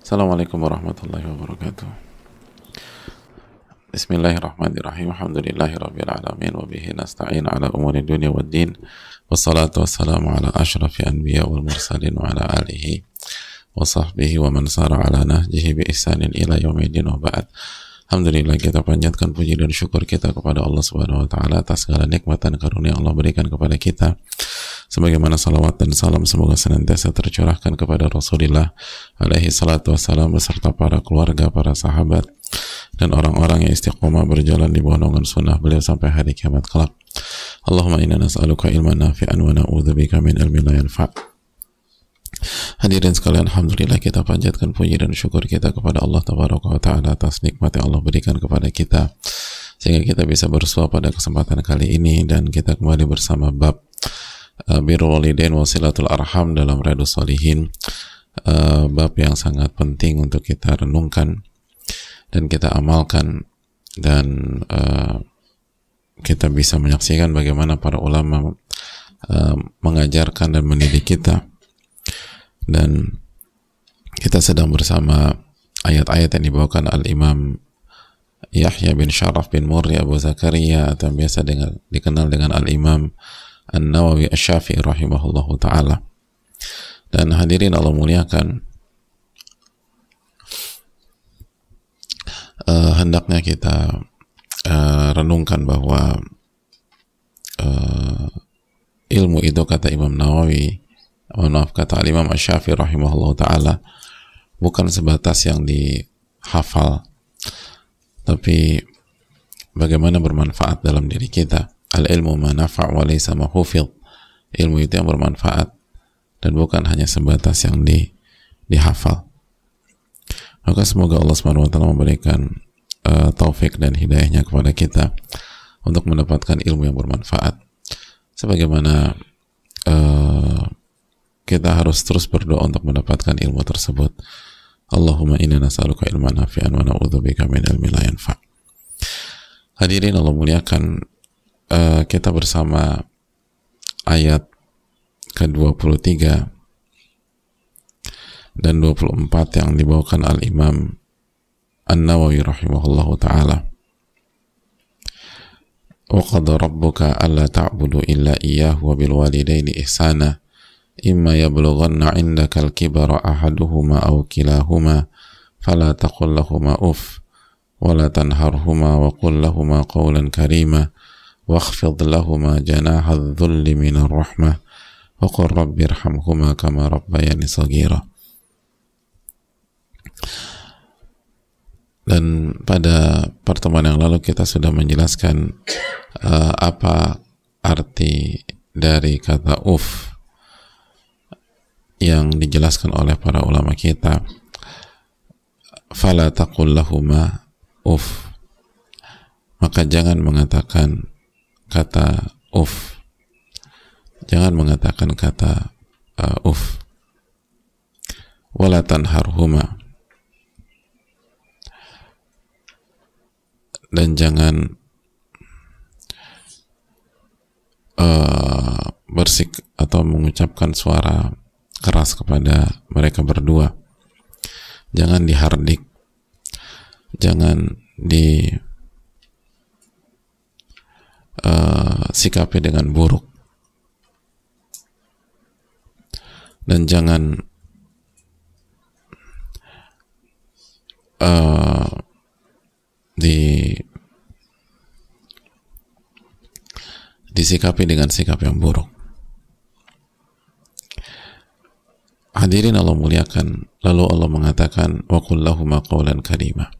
Assalamualaikum warahmatullahi wabarakatuh. Bismillahirrahmanirrahim. Alhamdulillahi rabbil alamin nasta'in ala umuri dunya wad din. Wassalatu wassalamu ala asyrafil anbiya wal mursalin wa ala alihi wa sahbihi wa man sara ala nahjihi bi ihsanin ila yaumil wa ba'd. Alhamdulillah kita panjatkan puji dan syukur kita kepada Allah Subhanahu wa taala atas segala nikmat dan karunia Allah berikan kepada kita. Sebagaimana salawat dan salam semoga senantiasa tercurahkan kepada Rasulullah alaihi salatu wassalam beserta para keluarga, para sahabat dan orang-orang yang istiqomah berjalan di naungan sunnah beliau sampai hari kiamat kelak. Allahumma inna nas'aluka ilman nafi'an wa na'udzubika min ilmin la yanfa'. Hadirin sekalian, Alhamdulillah kita panjatkan puji dan syukur kita kepada Allah Taala atas nikmat yang Allah berikan kepada kita sehingga kita bisa bersua pada kesempatan kali ini dan kita kembali bersama bab uh, birrul walidain wasilatul arham dalam Riyadhus Shalihin uh, bab yang sangat penting untuk kita renungkan dan kita amalkan dan uh, kita bisa menyaksikan bagaimana para ulama mengajarkan dan mendidik kita dan kita sedang bersama ayat-ayat yang dibawakan al-Imam Yahya bin Sharaf bin Murri Abu Zakaria atau biasa dengan, dikenal dengan al-Imam An-Nawawi Asy-Syafi'i rahimahullahu taala. Dan hadirin Allah muliakan uh, hendaknya kita uh, renungkan bahwa uh, ilmu itu kata Imam Nawawi mohon maaf kata Imam Ash-Syafi'i rahimahullah ta'ala bukan sebatas yang dihafal tapi bagaimana bermanfaat dalam diri kita. Al ilmu manafa' wa laysa ilmu itu yang bermanfaat dan bukan hanya sebatas yang di, dihafal. Maka semoga Allah SWT memberikan uh, taufik dan hidayahnya kepada kita untuk mendapatkan ilmu yang bermanfaat. Sebagaimana uh, kita harus terus berdoa untuk mendapatkan ilmu tersebut. Allahumma inna nas'aluka ilman nafi'an wa na'udzubika min ilmin la yanfa'. Hadirin Allah muliakan uh, kita bersama ayat ke-23 dan 24 yang dibawakan al-Imam An-Nawawi rahimahullahu taala. Alla ta'budu illa iyyahu wa bil walidayni ihsana إما يبلغن عندك الكبر أحدهما أو كلاهما فلا تقل لهما أف ولا تنهرهما وقل لهما قولا كريما واخفض لهما جناح الذل من الرحمة وقل رب ارحمهما كما ربياني صغيرا dan pada pertemuan yang lalu kita sudah menjelaskan uh, apa arti dari kata uf yang dijelaskan oleh para ulama kita. Fala taqul lahuma uf maka jangan mengatakan kata uf jangan mengatakan kata uh, uf wala tanharhuma dan jangan uh, bersik atau mengucapkan suara keras kepada mereka berdua. Jangan dihardik. Jangan di uh, sikapi dengan buruk. Dan jangan uh, di disikapi dengan sikap yang buruk Hadirin Allah muliakan, lalu Allah mengatakan wa kullahuma qawlan karimah.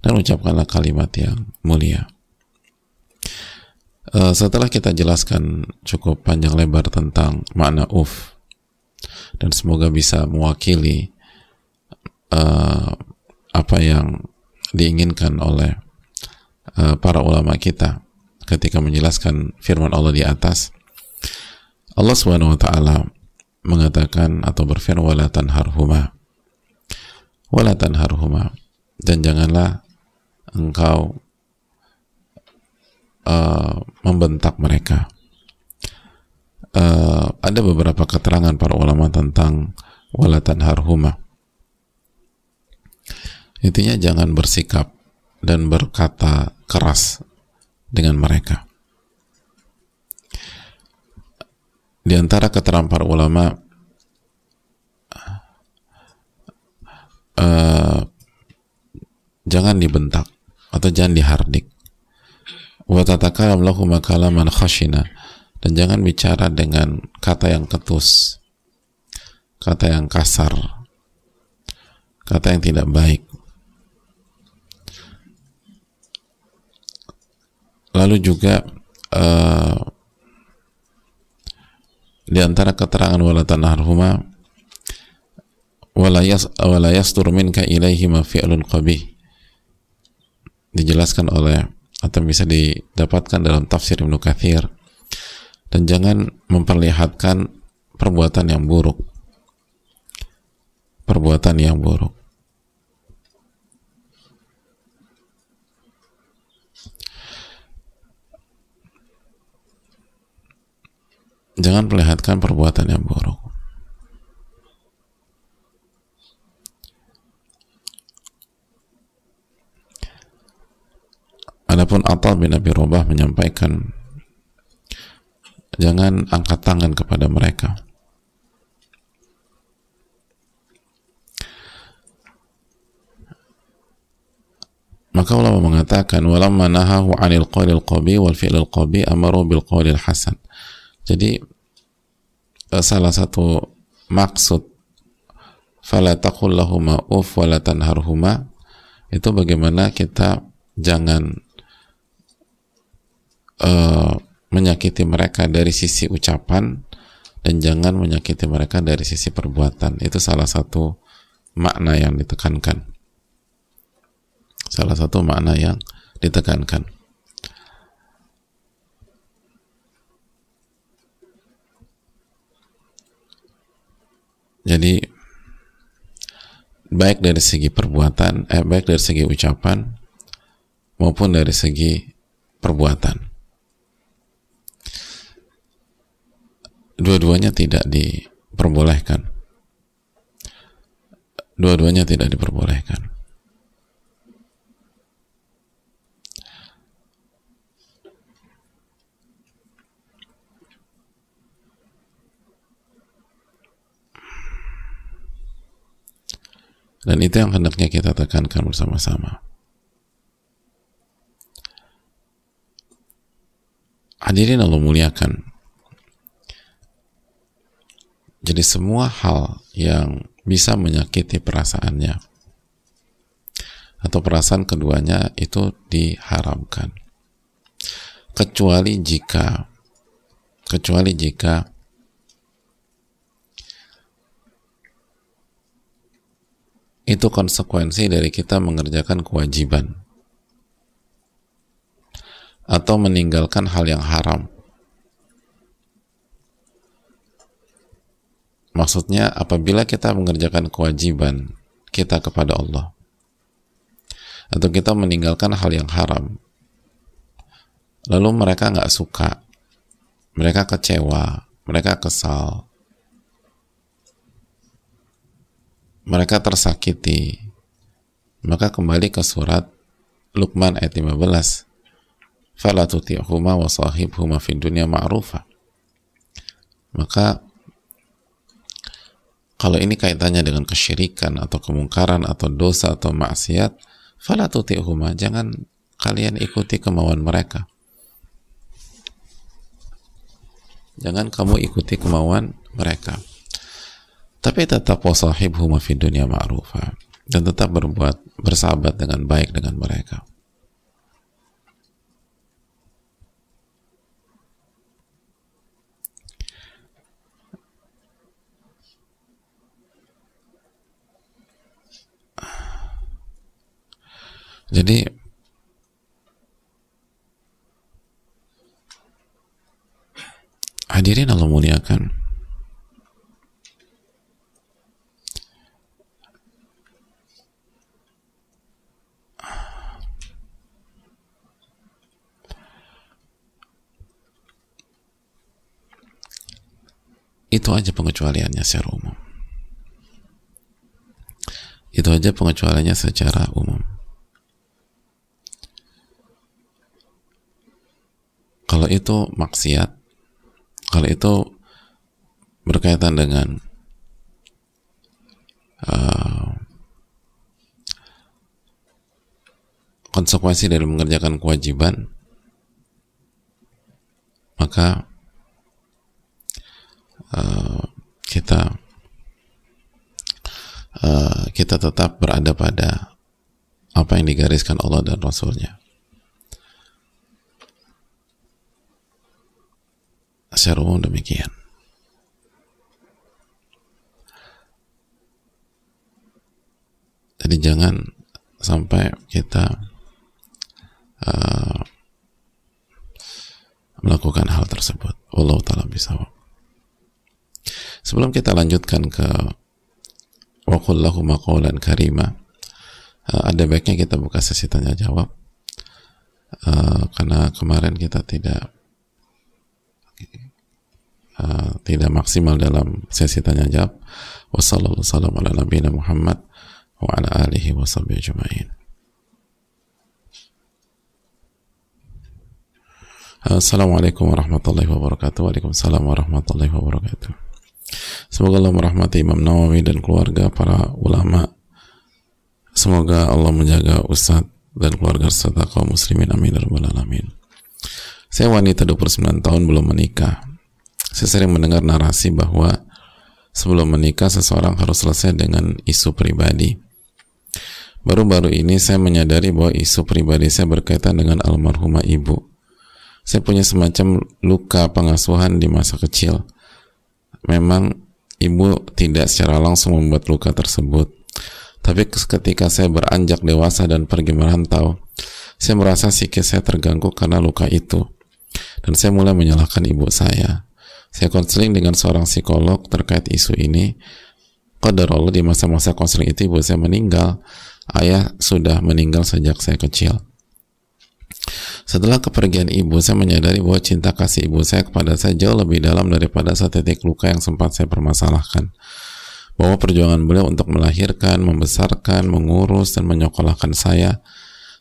Dan ucapkanlah kalimat yang mulia. Uh, setelah kita jelaskan cukup panjang lebar tentang makna uf dan semoga bisa mewakili uh, apa yang diinginkan oleh uh, para ulama kita ketika menjelaskan firman Allah di atas Allah Subhanahu wa taala mengatakan atau berfirman wala tanharhuma. Wala tanharhuma. Dan janganlah engkau uh, membentak mereka. Uh, ada beberapa keterangan para ulama tentang wala tanharhuma. Intinya jangan bersikap dan berkata keras dengan mereka di antara keterangan para ulama uh, jangan dibentak atau jangan dihardik. Wa kalaman dan jangan bicara dengan kata yang ketus kata yang kasar kata yang tidak baik. Lalu juga uh, di antara keterangan wala tanharhuma wala yas wala yastur minka ilaihi ma fi'lun qabih. Dijelaskan oleh atau bisa didapatkan dalam tafsir Ibnu Katsir. Dan jangan memperlihatkan perbuatan yang buruk. Perbuatan yang buruk jangan perlihatkan perbuatan yang buruk. Adapun Atal bin Abi Robah menyampaikan jangan angkat tangan kepada mereka. Maka ulama mengatakan walamma nahahu 'anil qawlil qabi wal fi'lil qabi amaru bil qawlil hasan. Jadi eh, salah satu maksud fala taqul lahuma uf wala tanharhuma itu bagaimana kita jangan uh, menyakiti mereka dari sisi ucapan dan jangan menyakiti mereka dari sisi perbuatan. Itu salah satu makna yang ditekankan. Salah satu makna yang ditekankan Jadi baik dari segi perbuatan, eh, baik dari segi ucapan maupun dari segi perbuatan. Dua-duanya tidak diperbolehkan. Dua-duanya tidak diperbolehkan. Dan itu yang hendaknya kita tekankan bersama-sama. Hadirin Allah muliakan. Jadi semua hal yang bisa menyakiti perasaannya atau perasaan keduanya itu diharamkan. Kecuali jika kecuali jika itu konsekuensi dari kita mengerjakan kewajiban atau meninggalkan hal yang haram. Maksudnya apabila kita mengerjakan kewajiban kita kepada Allah atau kita meninggalkan hal yang haram lalu mereka nggak suka mereka kecewa mereka kesal mereka tersakiti. Maka kembali ke surat Luqman ayat 15 fala tuti'huma wa sahibhuma fid dunya ma'rufa. Maka kalau ini kaitannya dengan kesyirikan atau kemungkaran atau dosa atau maksiat fala tuti'huma jangan kalian ikuti kemauan mereka. Jangan kamu ikuti kemauan mereka tapi tetap wasahibhuma fi dunia ma'rufa. Dan tetap berbuat bersahabat dengan baik dengan mereka. Jadi hadirin Allah muliakan Itu aja pengecualiannya secara umum. Itu saja pengecualiannya secara umum. Kalau itu maksiat, kalau itu berkaitan dengan uh, konsekuensi dari mengerjakan kewajiban, maka uh, kita uh, kita tetap berada pada apa yang digariskan Allah dan Rasulnya. Secara umum demikian. Jadi jangan sampai kita uh, melakukan hal tersebut. Allah taala bisa. Sebelum kita lanjutkan ke maqawlan karima, uh, ada baiknya kita buka sesi tanya jawab. Uh, karena kemarin kita tidak uh, tidak maksimal dalam sesi tanya jawab. Wassalamualaikum warahmatullahi Muhammad wa ala alihi wa sahbihi ajma'in. Assalamualaikum warahmatullahi wabarakatuh. Waalaikumsalam warahmatullahi wabarakatuh. Semoga Allah merahmati Imam Nawawi dan keluarga para ulama. Semoga Allah menjaga Ustadz dan keluarga serta kaum muslimin amin ya alamin. Saya wanita 29 tahun belum menikah. Saya sering mendengar narasi bahwa sebelum menikah seseorang harus selesai dengan isu pribadi. Baru-baru ini saya menyadari bahwa isu pribadi saya berkaitan dengan almarhumah ibu. Saya punya semacam luka pengasuhan di masa kecil. Memang ibu tidak secara langsung membuat luka tersebut. Tapi ketika saya beranjak dewasa dan pergi merantau, saya merasa psikis saya terganggu karena luka itu dan saya mulai menyalahkan ibu saya. Saya konseling dengan seorang psikolog terkait isu ini. Qadar Allah di masa-masa konseling itu ibu saya meninggal. Ayah sudah meninggal sejak saya kecil. Setelah kepergian ibu, saya menyadari bahwa cinta kasih ibu saya kepada saya jauh lebih dalam daripada satu titik luka yang sempat saya permasalahkan. Bahwa perjuangan beliau untuk melahirkan, membesarkan, mengurus, dan menyekolahkan saya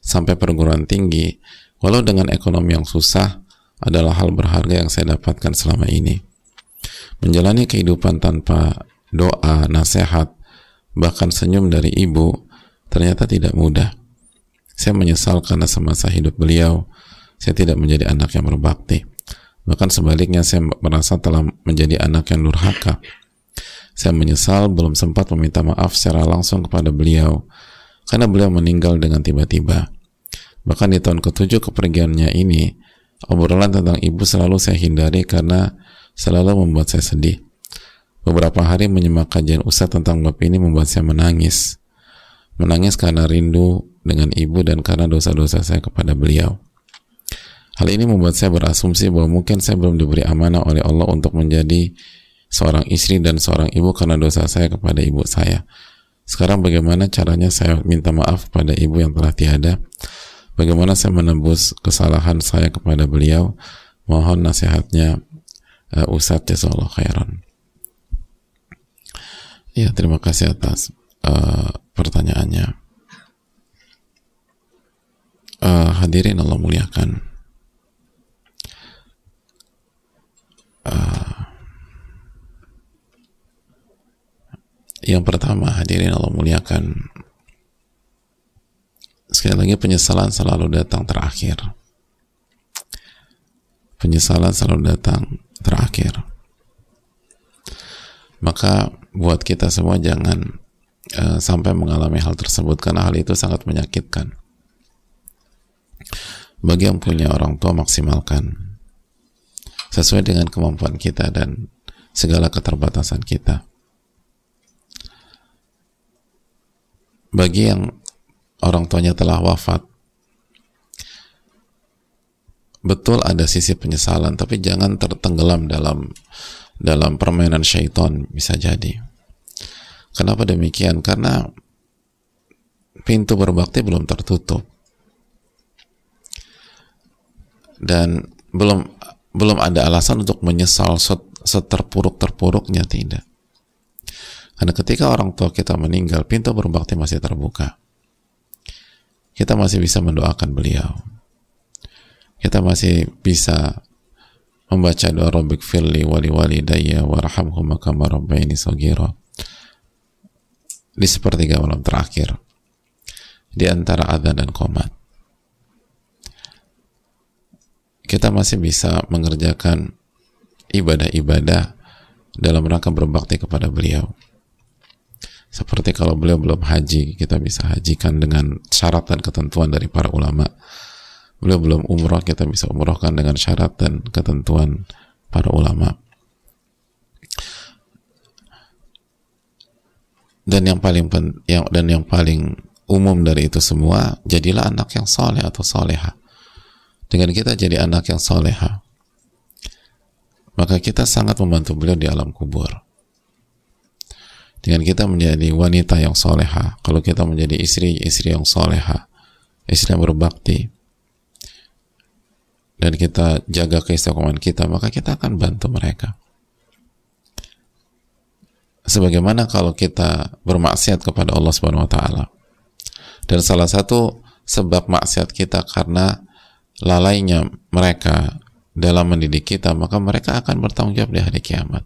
sampai perguruan tinggi, walau dengan ekonomi yang susah, adalah hal berharga yang saya dapatkan selama ini. Menjalani kehidupan tanpa doa, nasihat, bahkan senyum dari ibu ternyata tidak mudah. Saya menyesal karena semasa hidup beliau saya tidak menjadi anak yang berbakti. Bahkan sebaliknya saya merasa telah menjadi anak yang durhaka. Saya menyesal belum sempat meminta maaf secara langsung kepada beliau karena beliau meninggal dengan tiba-tiba. Bahkan di tahun ketujuh kepergiannya ini, Obrolan tentang ibu selalu saya hindari karena selalu membuat saya sedih. Beberapa hari menyimak kajian Ustadz tentang bab ini membuat saya menangis. Menangis karena rindu dengan ibu dan karena dosa-dosa saya kepada beliau. Hal ini membuat saya berasumsi bahwa mungkin saya belum diberi amanah oleh Allah untuk menjadi seorang istri dan seorang ibu karena dosa saya kepada ibu saya. Sekarang bagaimana caranya saya minta maaf kepada ibu yang telah tiada? bagaimana saya menembus kesalahan saya kepada beliau mohon nasihatnya uh, Ustadz Jazakallah khairan ya terima kasih atas uh, pertanyaannya uh, hadirin Allah muliakan uh, yang pertama hadirin Allah muliakan. Sekali lagi penyesalan selalu datang terakhir. Penyesalan selalu datang terakhir. Maka buat kita semua jangan uh, sampai mengalami hal tersebut karena hal itu sangat menyakitkan. Bagi yang punya orang tua maksimalkan sesuai dengan kemampuan kita dan segala keterbatasan kita. Bagi yang orang tuanya telah wafat betul ada sisi penyesalan tapi jangan tertenggelam dalam dalam permainan syaitan bisa jadi. Kenapa demikian? Karena pintu berbakti belum tertutup. Dan belum belum ada alasan untuk menyesal seterpuruk-terpuruknya tidak Karena ketika orang tua kita meninggal, pintu berbakti masih terbuka. Kita masih bisa mendoakan beliau. Kita masih bisa membaca doa Rabbik firli wali wali daya warhamhuma kama rabbaini sagira di sepertiga malam terakhir di antara adzan dan komat kita masih bisa mengerjakan ibadah-ibadah dalam rangka berbakti kepada beliau. Seperti kalau beliau belum haji, kita bisa hajikan dengan syarat dan ketentuan dari para ulama. Beliau belum umroh, kita bisa umrohkan dengan syarat dan ketentuan para ulama. Dan yang paling pen, yang dan yang paling umum dari itu semua, jadilah anak yang soleh atau soleha dengan kita jadi anak yang soleha maka kita sangat membantu beliau di alam kubur dengan kita menjadi wanita yang soleha kalau kita menjadi istri-istri yang soleha istri yang berbakti dan kita jaga keistiqomahan kita maka kita akan bantu mereka sebagaimana kalau kita bermaksiat kepada Allah Subhanahu wa taala. Dan salah satu sebab maksiat kita karena lalainya mereka dalam mendidik kita, maka mereka akan bertanggung jawab di hari kiamat.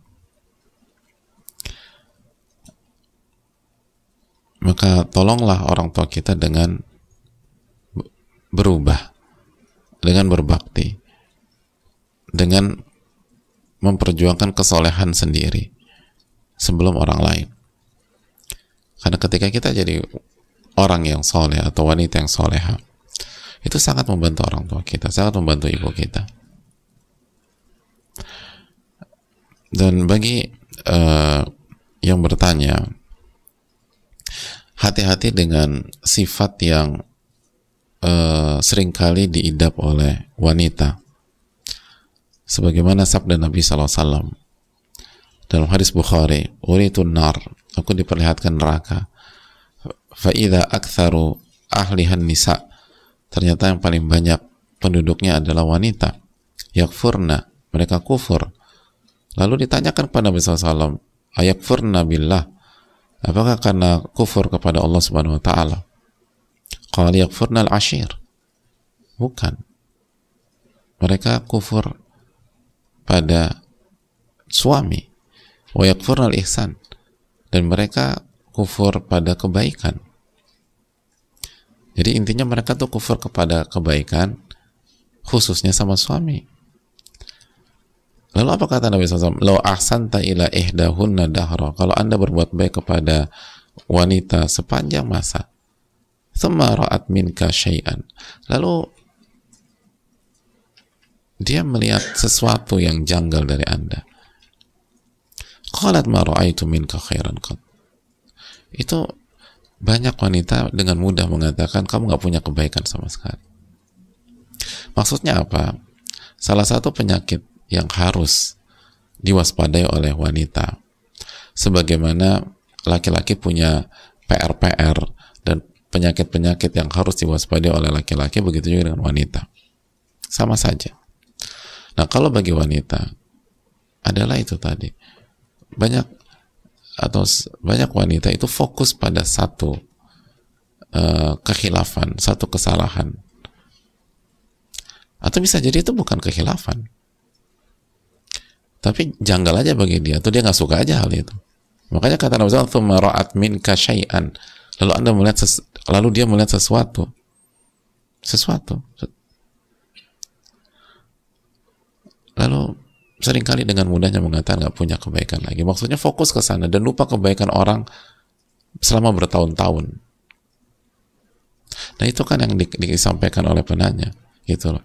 Maka tolonglah orang tua kita dengan berubah, dengan berbakti, dengan memperjuangkan kesolehan sendiri sebelum orang lain. Karena ketika kita jadi orang yang soleh atau wanita yang soleha, itu sangat membantu orang tua kita, sangat membantu ibu kita. Dan bagi uh, yang bertanya, hati-hati dengan sifat yang uh, sering kali diidap oleh wanita. Sebagaimana sabda Nabi SAW dalam hadis Bukhari, "Uritun nar," aku diperlihatkan neraka. Fa'idha aktharu ahlihan nisa' ternyata yang paling banyak penduduknya adalah wanita. Yakfurna mereka kufur. Lalu ditanyakan kepada Nabi SAW ayakfurna billah? Apakah karena kufur kepada Allah Subhanahu Wa Taala? Qala yakfurna al-ashir. Bukan. Mereka kufur pada suami. Wa yakfurna al-ihsan. Dan mereka kufur pada kebaikan jadi intinya mereka tuh kufur kepada kebaikan khususnya sama suami. Lalu apa kata Nabi SAW? Lo ahsanta ila ihdahunna dahra. Kalau anda berbuat baik kepada wanita sepanjang masa. Thumma ra'at minka syai'an. Lalu dia melihat sesuatu yang janggal dari anda. Qalat ma ra'aitu minka khairan qad. Itu banyak wanita dengan mudah mengatakan kamu nggak punya kebaikan sama sekali. Maksudnya apa? Salah satu penyakit yang harus diwaspadai oleh wanita, sebagaimana laki-laki punya PR-PR dan penyakit-penyakit yang harus diwaspadai oleh laki-laki, begitu juga dengan wanita. Sama saja. Nah, kalau bagi wanita adalah itu tadi. Banyak atau banyak wanita itu fokus pada satu uh, kekhilafan, satu kesalahan. Atau bisa jadi itu bukan kekhilafan. Tapi janggal aja bagi dia, atau dia nggak suka aja hal itu. Makanya kata Nabi SAW, ra'at min. Lalu anda melihat, lalu dia melihat sesuatu. Sesuatu. Lalu sering kali dengan mudahnya mengatakan nggak punya kebaikan lagi. Maksudnya fokus ke sana dan lupa kebaikan orang selama bertahun-tahun. Nah itu kan yang di, disampaikan oleh penanya, gitu loh.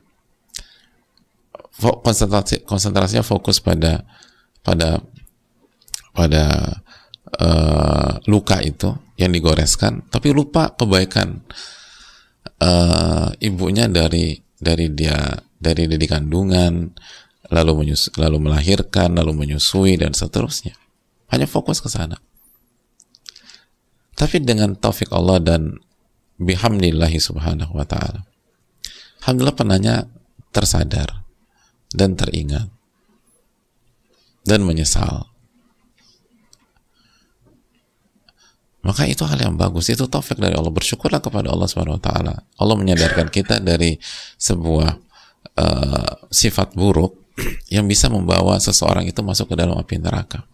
Konsentrasi, konsentrasinya fokus pada pada pada uh, luka itu yang digoreskan, tapi lupa kebaikan uh, ibunya dari dari dia dari dari kandungan, lalu menyus lalu melahirkan, lalu menyusui dan seterusnya. Hanya fokus ke sana. Tapi dengan taufik Allah dan bihamdillahi subhanahu wa ta'ala. Alhamdulillah penanya tersadar dan teringat dan menyesal. maka itu hal yang bagus itu taufik dari Allah bersyukurlah kepada Allah Subhanahu wa taala Allah menyadarkan kita dari sebuah uh, sifat buruk yang bisa membawa seseorang itu masuk ke dalam api neraka.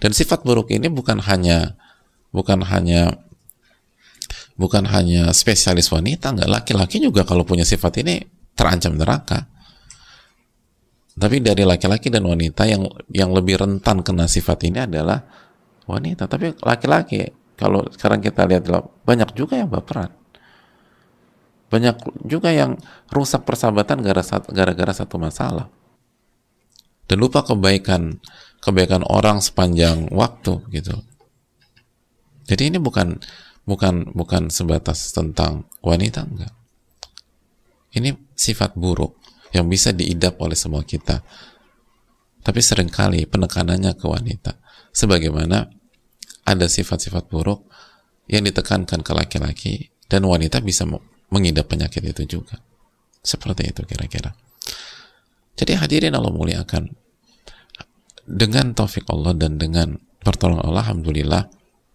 Dan sifat buruk ini bukan hanya bukan hanya bukan hanya spesialis wanita nggak laki-laki juga kalau punya sifat ini terancam neraka. Tapi dari laki-laki dan wanita yang yang lebih rentan kena sifat ini adalah wanita. Tapi laki-laki kalau sekarang kita lihat banyak juga yang baperan banyak juga yang rusak persahabatan gara-gara satu masalah. Dan lupa kebaikan kebaikan orang sepanjang waktu gitu. Jadi ini bukan bukan bukan sebatas tentang wanita enggak. Ini sifat buruk yang bisa diidap oleh semua kita. Tapi sering kali penekanannya ke wanita. Sebagaimana ada sifat-sifat buruk yang ditekankan ke laki-laki dan wanita bisa mengidap penyakit itu juga. Seperti itu kira-kira. Jadi hadirin Allah muliakan dengan taufik Allah dan dengan pertolongan Allah alhamdulillah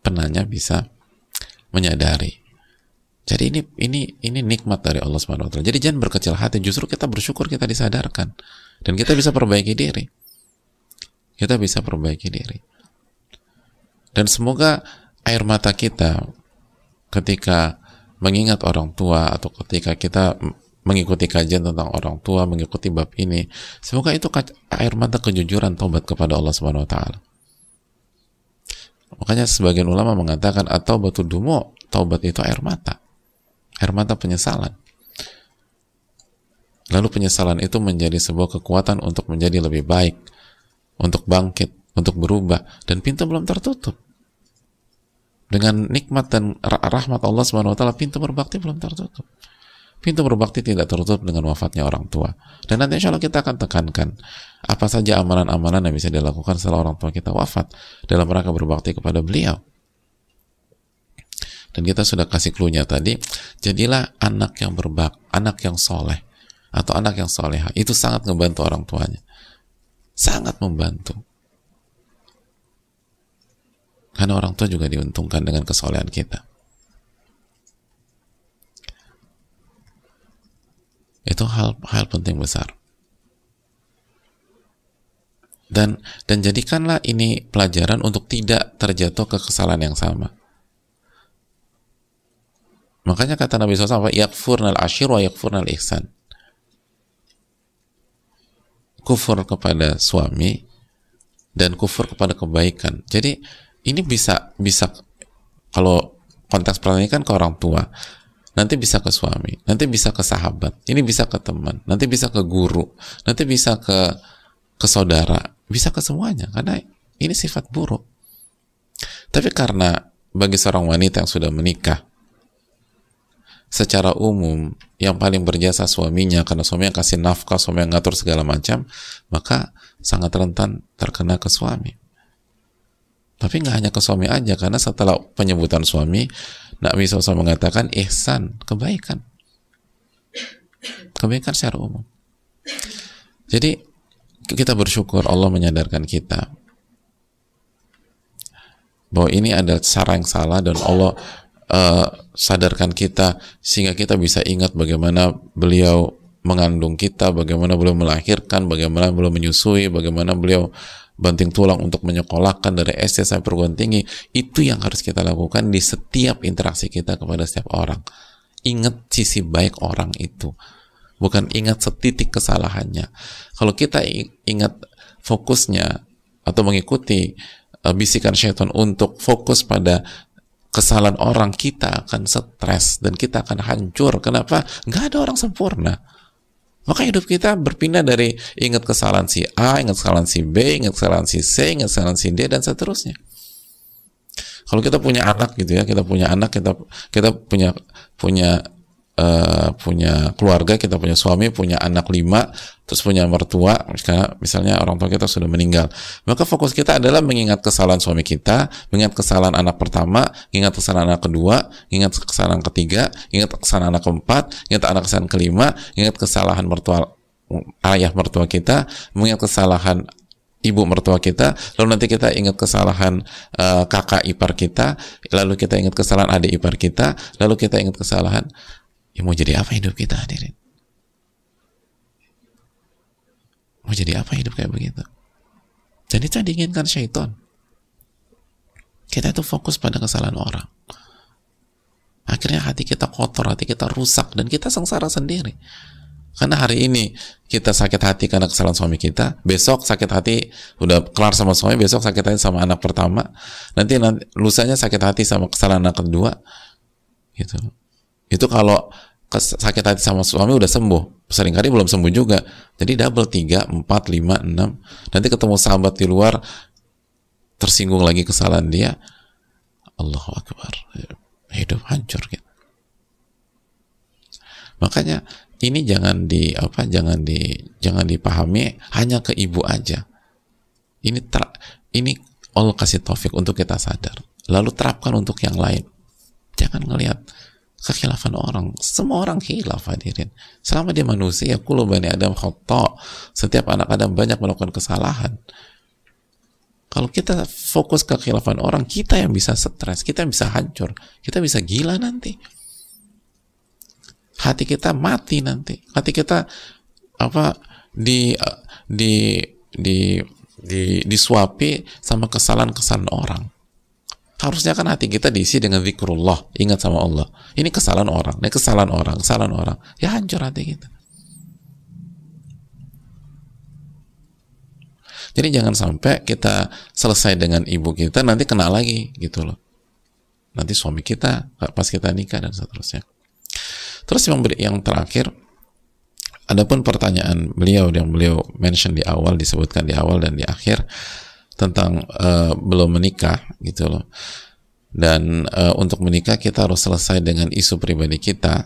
penanya bisa menyadari. Jadi ini ini ini nikmat dari Allah Subhanahu wa taala. Jadi jangan berkecil hati, justru kita bersyukur kita disadarkan dan kita bisa perbaiki diri. Kita bisa perbaiki diri. Dan semoga air mata kita ketika mengingat orang tua atau ketika kita mengikuti kajian tentang orang tua, mengikuti bab ini, semoga itu air mata kejujuran taubat kepada Allah Subhanahu wa taala. Makanya sebagian ulama mengatakan atau batu dumo, taubat itu air mata. Air mata penyesalan. Lalu penyesalan itu menjadi sebuah kekuatan untuk menjadi lebih baik, untuk bangkit, untuk berubah dan pintu belum tertutup dengan nikmat dan rahmat Allah Subhanahu pintu berbakti belum tertutup. Pintu berbakti tidak tertutup dengan wafatnya orang tua. Dan nanti insya Allah kita akan tekankan apa saja amalan-amalan yang bisa dilakukan setelah orang tua kita wafat dalam rangka berbakti kepada beliau. Dan kita sudah kasih clue tadi, jadilah anak yang berbak, anak yang soleh, atau anak yang soleha. Itu sangat membantu orang tuanya. Sangat membantu. Karena orang tua juga diuntungkan dengan kesolehan kita. Itu hal hal penting besar. Dan dan jadikanlah ini pelajaran untuk tidak terjatuh ke kesalahan yang sama. Makanya kata Nabi SAW, yakfurnal ashir wa yakfurnal ihsan. Kufur kepada suami dan kufur kepada kebaikan. Jadi ini bisa bisa kalau konteks pernikahan ke orang tua nanti bisa ke suami nanti bisa ke sahabat ini bisa ke teman nanti bisa ke guru nanti bisa ke ke saudara bisa ke semuanya karena ini sifat buruk tapi karena bagi seorang wanita yang sudah menikah secara umum yang paling berjasa suaminya karena suami yang kasih nafkah, suami yang ngatur segala macam, maka sangat rentan terkena ke suami. Tapi nggak hanya ke suami aja, karena setelah penyebutan suami, Nabi SAW mengatakan ihsan, kebaikan. Kebaikan secara umum. Jadi kita bersyukur Allah menyadarkan kita bahwa ini ada cara yang salah dan Allah uh, sadarkan kita sehingga kita bisa ingat bagaimana beliau mengandung kita, bagaimana beliau melahirkan, bagaimana beliau menyusui, bagaimana beliau banting tulang untuk menyekolahkan dari SD sampai perguruan tinggi itu yang harus kita lakukan di setiap interaksi kita kepada setiap orang. Ingat sisi baik orang itu. Bukan ingat setitik kesalahannya. Kalau kita ingat fokusnya atau mengikuti uh, bisikan syaitan untuk fokus pada kesalahan orang kita akan stres dan kita akan hancur. Kenapa? Nggak ada orang sempurna maka hidup kita berpindah dari ingat kesalahan si A, ingat kesalahan si B, ingat kesalahan si C, ingat kesalahan si D dan seterusnya. Kalau kita punya anak gitu ya, kita punya anak, kita kita punya punya uh, punya keluarga, kita punya suami, punya anak lima, terus punya mertua, misalnya orang tua kita sudah meninggal. Maka fokus kita adalah mengingat kesalahan suami kita, mengingat kesalahan anak pertama, mengingat kesalahan anak kedua, mengingat kesalahan ketiga, ingat kesalahan anak keempat, ingat anak kesalahan kelima, ingat kesalahan mertua ayah mertua kita, mengingat kesalahan ibu mertua kita, lalu nanti kita ingat kesalahan uh, kakak ipar kita, lalu kita ingat kesalahan adik ipar kita, lalu kita ingat kesalahan, ya mau jadi apa hidup kita hadirin? Mau jadi apa hidup kayak begitu? Jadi itu diinginkan syaitan. Kita itu fokus pada kesalahan orang. Akhirnya hati kita kotor, hati kita rusak, dan kita sengsara sendiri. Karena hari ini kita sakit hati karena kesalahan suami kita, besok sakit hati udah kelar sama suami, besok sakit hati sama anak pertama, nanti nanti lusanya sakit hati sama kesalahan anak kedua, gitu. Itu kalau sakit hati sama suami udah sembuh, sering kali belum sembuh juga. Jadi double tiga, empat, lima, enam. Nanti ketemu sahabat di luar tersinggung lagi kesalahan dia, Allahu Akbar, hidup hancur gitu. Makanya ini jangan di apa jangan di jangan dipahami hanya ke ibu aja ini ter, ini Allah kasih taufik untuk kita sadar lalu terapkan untuk yang lain jangan ngelihat kekhilafan orang. Semua orang khilaf hadirin. Selama dia manusia kulo bani adam khoto setiap anak adam banyak melakukan kesalahan. Kalau kita fokus ke kekhilafan orang kita yang bisa stres kita yang bisa hancur kita bisa gila nanti. Hati kita mati nanti. Hati kita apa di di di di disuapi sama kesalahan-kesalahan orang harusnya kan hati kita diisi dengan zikrullah ingat sama Allah. Ini kesalahan orang ini kesalahan orang kesalahan orang. Ya hancur hati kita. Jadi jangan sampai kita selesai dengan ibu kita nanti kena lagi gitu loh. Nanti suami kita pas kita nikah dan seterusnya. Terus yang, yang terakhir, adapun pertanyaan beliau yang beliau mention di awal, disebutkan di awal dan di akhir tentang uh, belum menikah gitu loh. Dan uh, untuk menikah kita harus selesai dengan isu pribadi kita.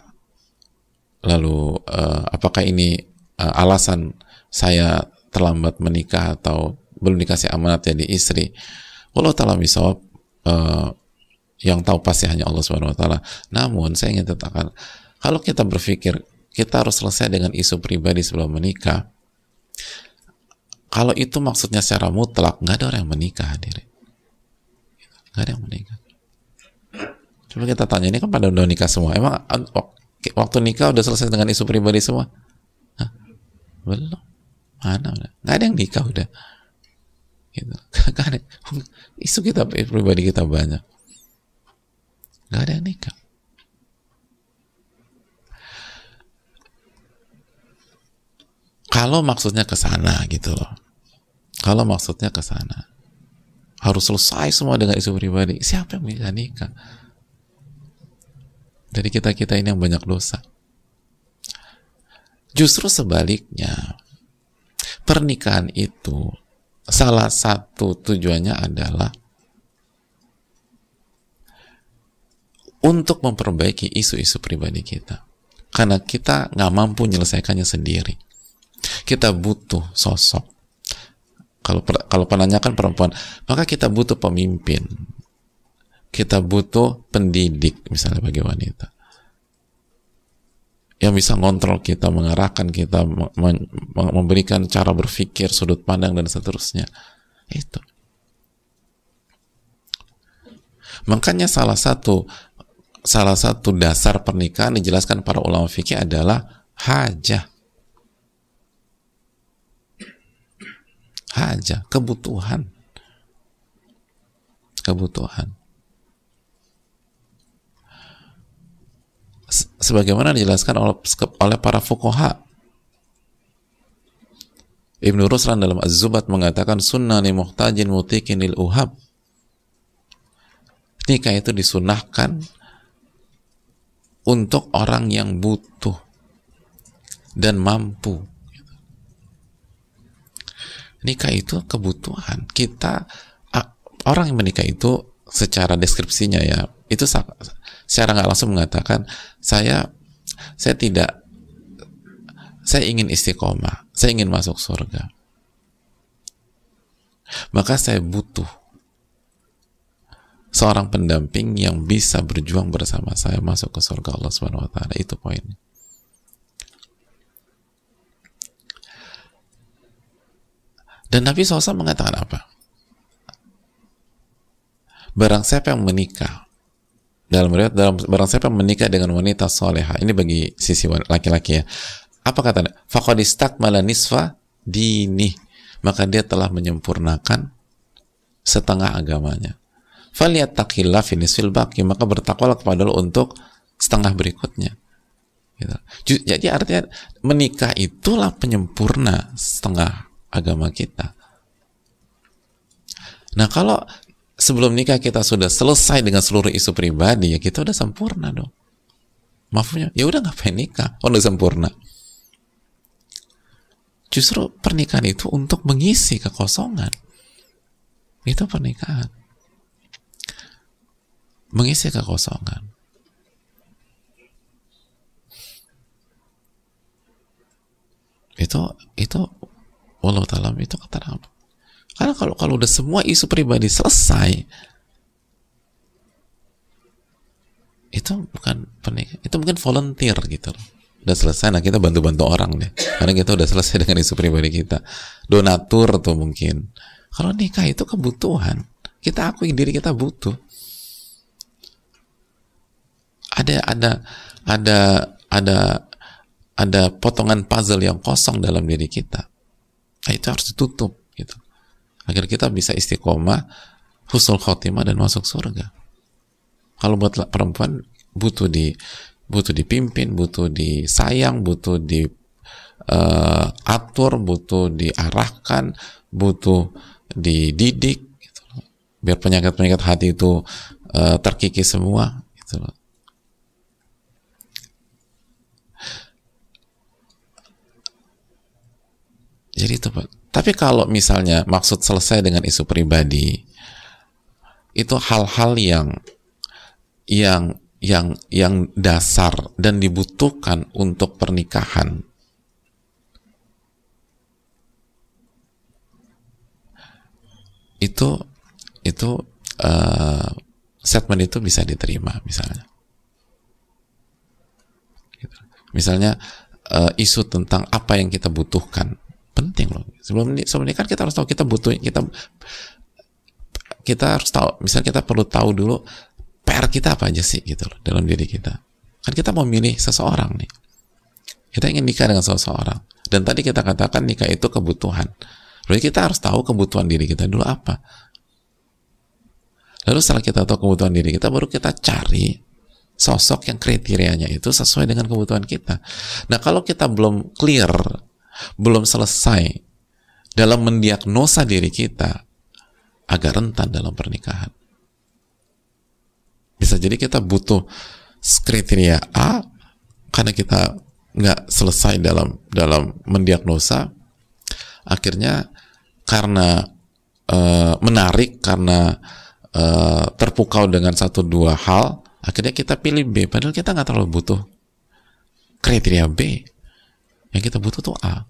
Lalu uh, apakah ini uh, alasan saya terlambat menikah atau belum dikasih amanat jadi istri? Walau taala misawab uh, yang tahu pasti hanya Allah Subhanahu wa taala. Namun saya ingin katakan kalau kita berpikir kita harus selesai dengan isu pribadi sebelum menikah, kalau itu maksudnya secara mutlak, nggak ada orang yang menikah hadirin. Nggak ada yang menikah. Coba kita tanya, ini kan pada udah nikah semua. Emang waktu nikah udah selesai dengan isu pribadi semua? Hah? Belum. Mana udah? Nggak ada yang nikah udah. Gitu. Gak ada. Isu kita pribadi kita banyak. Nggak ada yang nikah. Kalau maksudnya ke sana gitu loh. Kalau maksudnya ke sana. Harus selesai semua dengan isu pribadi. Siapa yang bisa nikah? Dari kita-kita ini yang banyak dosa. Justru sebaliknya, pernikahan itu salah satu tujuannya adalah untuk memperbaiki isu-isu pribadi kita. Karena kita nggak mampu menyelesaikannya sendiri. Kita butuh sosok. Kalau kalau penanyakan perempuan, maka kita butuh pemimpin. Kita butuh pendidik misalnya bagi wanita. Yang bisa ngontrol kita, mengarahkan kita, memberikan cara berpikir, sudut pandang dan seterusnya. Itu. Makanya salah satu salah satu dasar pernikahan dijelaskan para ulama fikih adalah hajah haja, kebutuhan. Kebutuhan. Sebagaimana dijelaskan oleh, oleh para fukoha. Ibnu Ruslan dalam Az-Zubat mengatakan sunnah li muhtajin mutikin lil uhab. Nikah itu disunahkan untuk orang yang butuh dan mampu nikah itu kebutuhan. Kita orang yang menikah itu secara deskripsinya ya itu secara nggak langsung mengatakan saya saya tidak saya ingin istiqomah saya ingin masuk surga. Maka saya butuh seorang pendamping yang bisa berjuang bersama saya masuk ke surga Allah Subhanahu wa taala. Itu poinnya Dan Nabi SAW mengatakan apa? Barang siapa yang menikah dalam riwayat dalam barang siapa yang menikah dengan wanita soleha ini bagi sisi laki-laki ya. Apa kata fakadistak malah nisfa dini maka dia telah menyempurnakan setengah agamanya. Falyattaqillah fi nisfil baqi. Maka bertakwalah kepada Allah untuk setengah berikutnya. Gitu. jadi artinya menikah itulah penyempurna setengah agama kita. Nah kalau sebelum nikah kita sudah selesai dengan seluruh isu pribadi ya kita udah sempurna dong. Maafnya ya udah ngapain nikah? Oh udah sempurna. Justru pernikahan itu untuk mengisi kekosongan. Itu pernikahan. Mengisi kekosongan. Itu itu walau talam itu kata apa karena kalau kalau udah semua isu pribadi selesai, itu bukan pernikahan, itu mungkin volunteer gitu. Udah selesai, nah kita bantu-bantu orang deh. Karena kita udah selesai dengan isu pribadi kita. Donatur tuh mungkin. Kalau nikah itu kebutuhan. Kita akui diri kita butuh. Ada ada ada ada ada potongan puzzle yang kosong dalam diri kita. Nah, itu harus ditutup gitu. Agar kita bisa istiqomah husnul khotimah dan masuk surga. Kalau buat perempuan butuh di butuh dipimpin butuh disayang butuh di uh, atur butuh diarahkan butuh dididik gitu biar penyakit-penyakit hati itu uh, terkikis semua gitu loh. Jadi itu tapi kalau misalnya maksud selesai dengan isu pribadi, itu hal-hal yang yang yang yang dasar dan dibutuhkan untuk pernikahan. Itu itu uh, statement itu bisa diterima misalnya. Gitu. Misalnya uh, isu tentang apa yang kita butuhkan penting loh. Sebelum sebelum kan kita harus tahu kita butuh kita kita harus tahu misal kita perlu tahu dulu PR kita apa aja sih gitu loh dalam diri kita. Kan kita mau milih seseorang nih. Kita ingin nikah dengan seseorang. Dan tadi kita katakan nikah itu kebutuhan. Berarti kita harus tahu kebutuhan diri kita dulu apa. Lalu setelah kita tahu kebutuhan diri kita baru kita cari sosok yang kriterianya itu sesuai dengan kebutuhan kita. Nah kalau kita belum clear belum selesai dalam mendiagnosa diri kita agak rentan dalam pernikahan. Bisa jadi kita butuh kriteria A karena kita nggak selesai dalam dalam mendiagnosa, akhirnya karena e, menarik karena e, terpukau dengan satu dua hal, akhirnya kita pilih B, padahal kita nggak terlalu butuh kriteria B yang kita butuh tuh A.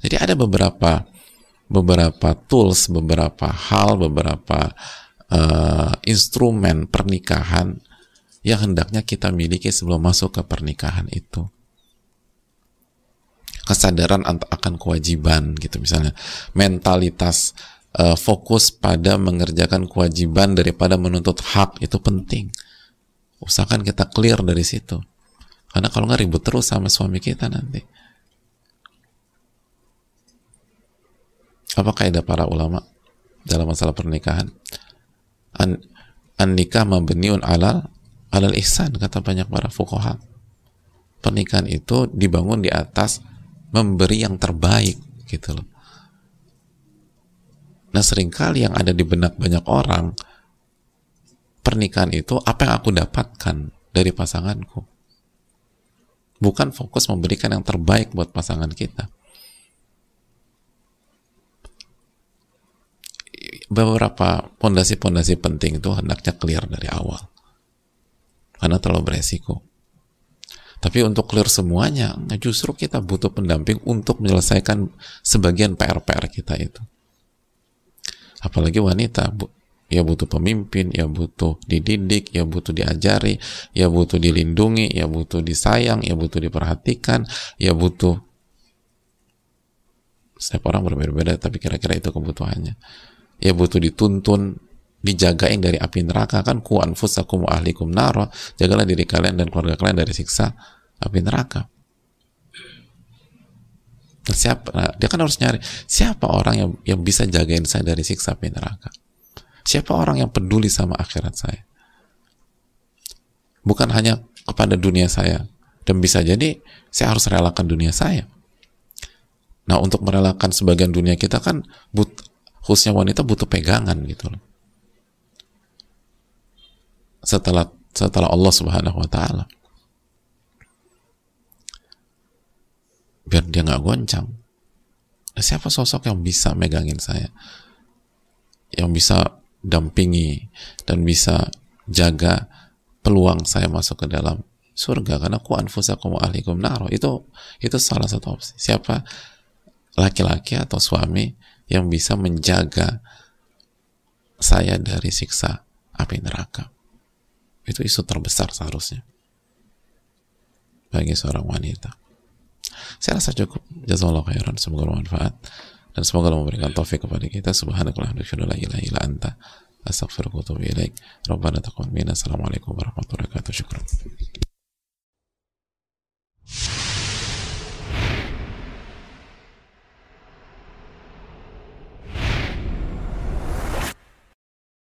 Jadi ada beberapa beberapa tools, beberapa hal, beberapa uh, instrumen pernikahan yang hendaknya kita miliki sebelum masuk ke pernikahan itu. Kesadaran akan kewajiban gitu misalnya, mentalitas uh, fokus pada mengerjakan kewajiban daripada menuntut hak itu penting usahakan kita clear dari situ. Karena kalau nggak ribut terus sama suami kita nanti. Apa kaidah para ulama dalam masalah pernikahan? An, an nikah mabniun alal alal ihsan kata banyak para fukoha pernikahan itu dibangun di atas memberi yang terbaik gitu loh. Nah sering kali yang ada di benak banyak orang pernikahan itu apa yang aku dapatkan dari pasanganku. Bukan fokus memberikan yang terbaik buat pasangan kita. Beberapa pondasi-pondasi penting itu hendaknya clear dari awal. Karena terlalu beresiko. Tapi untuk clear semuanya justru kita butuh pendamping untuk menyelesaikan sebagian PR-PR kita itu. Apalagi wanita ya butuh pemimpin, ya butuh dididik, ya butuh diajari, ya butuh dilindungi, ya butuh disayang, ya butuh diperhatikan, ya butuh setiap orang berbeda-beda tapi kira-kira itu kebutuhannya. Ya butuh dituntun dijagain dari api neraka. Kan ku anfusakum wa ahlikum naro jagalah diri kalian dan keluarga kalian dari siksa api neraka. Nah, siapa nah, dia kan harus nyari siapa orang yang yang bisa jagain saya dari siksa api neraka siapa orang yang peduli sama akhirat saya bukan hanya kepada dunia saya dan bisa jadi saya harus relakan dunia saya nah untuk merelakan sebagian dunia kita kan but, khususnya wanita butuh pegangan gitu loh setelah setelah Allah Subhanahu wa taala. Biar dia nggak goncang. Nah, siapa sosok yang bisa megangin saya? Yang bisa dampingi dan bisa jaga peluang saya masuk ke dalam surga karena ku anfusakum ahlikum naro itu itu salah satu opsi siapa laki-laki atau suami yang bisa menjaga saya dari siksa api neraka itu isu terbesar seharusnya bagi seorang wanita. Saya rasa cukup. Jazakallahu khairan. Semoga bermanfaat dan semoga Allah memberikan taufik kepada kita. Subhanakallahumma ilaha illa anta. Astaghfiruka wa atubu ilaik. Rabbana taqabbal assalamualaikum warahmatullahi wabarakatuh. Syukran.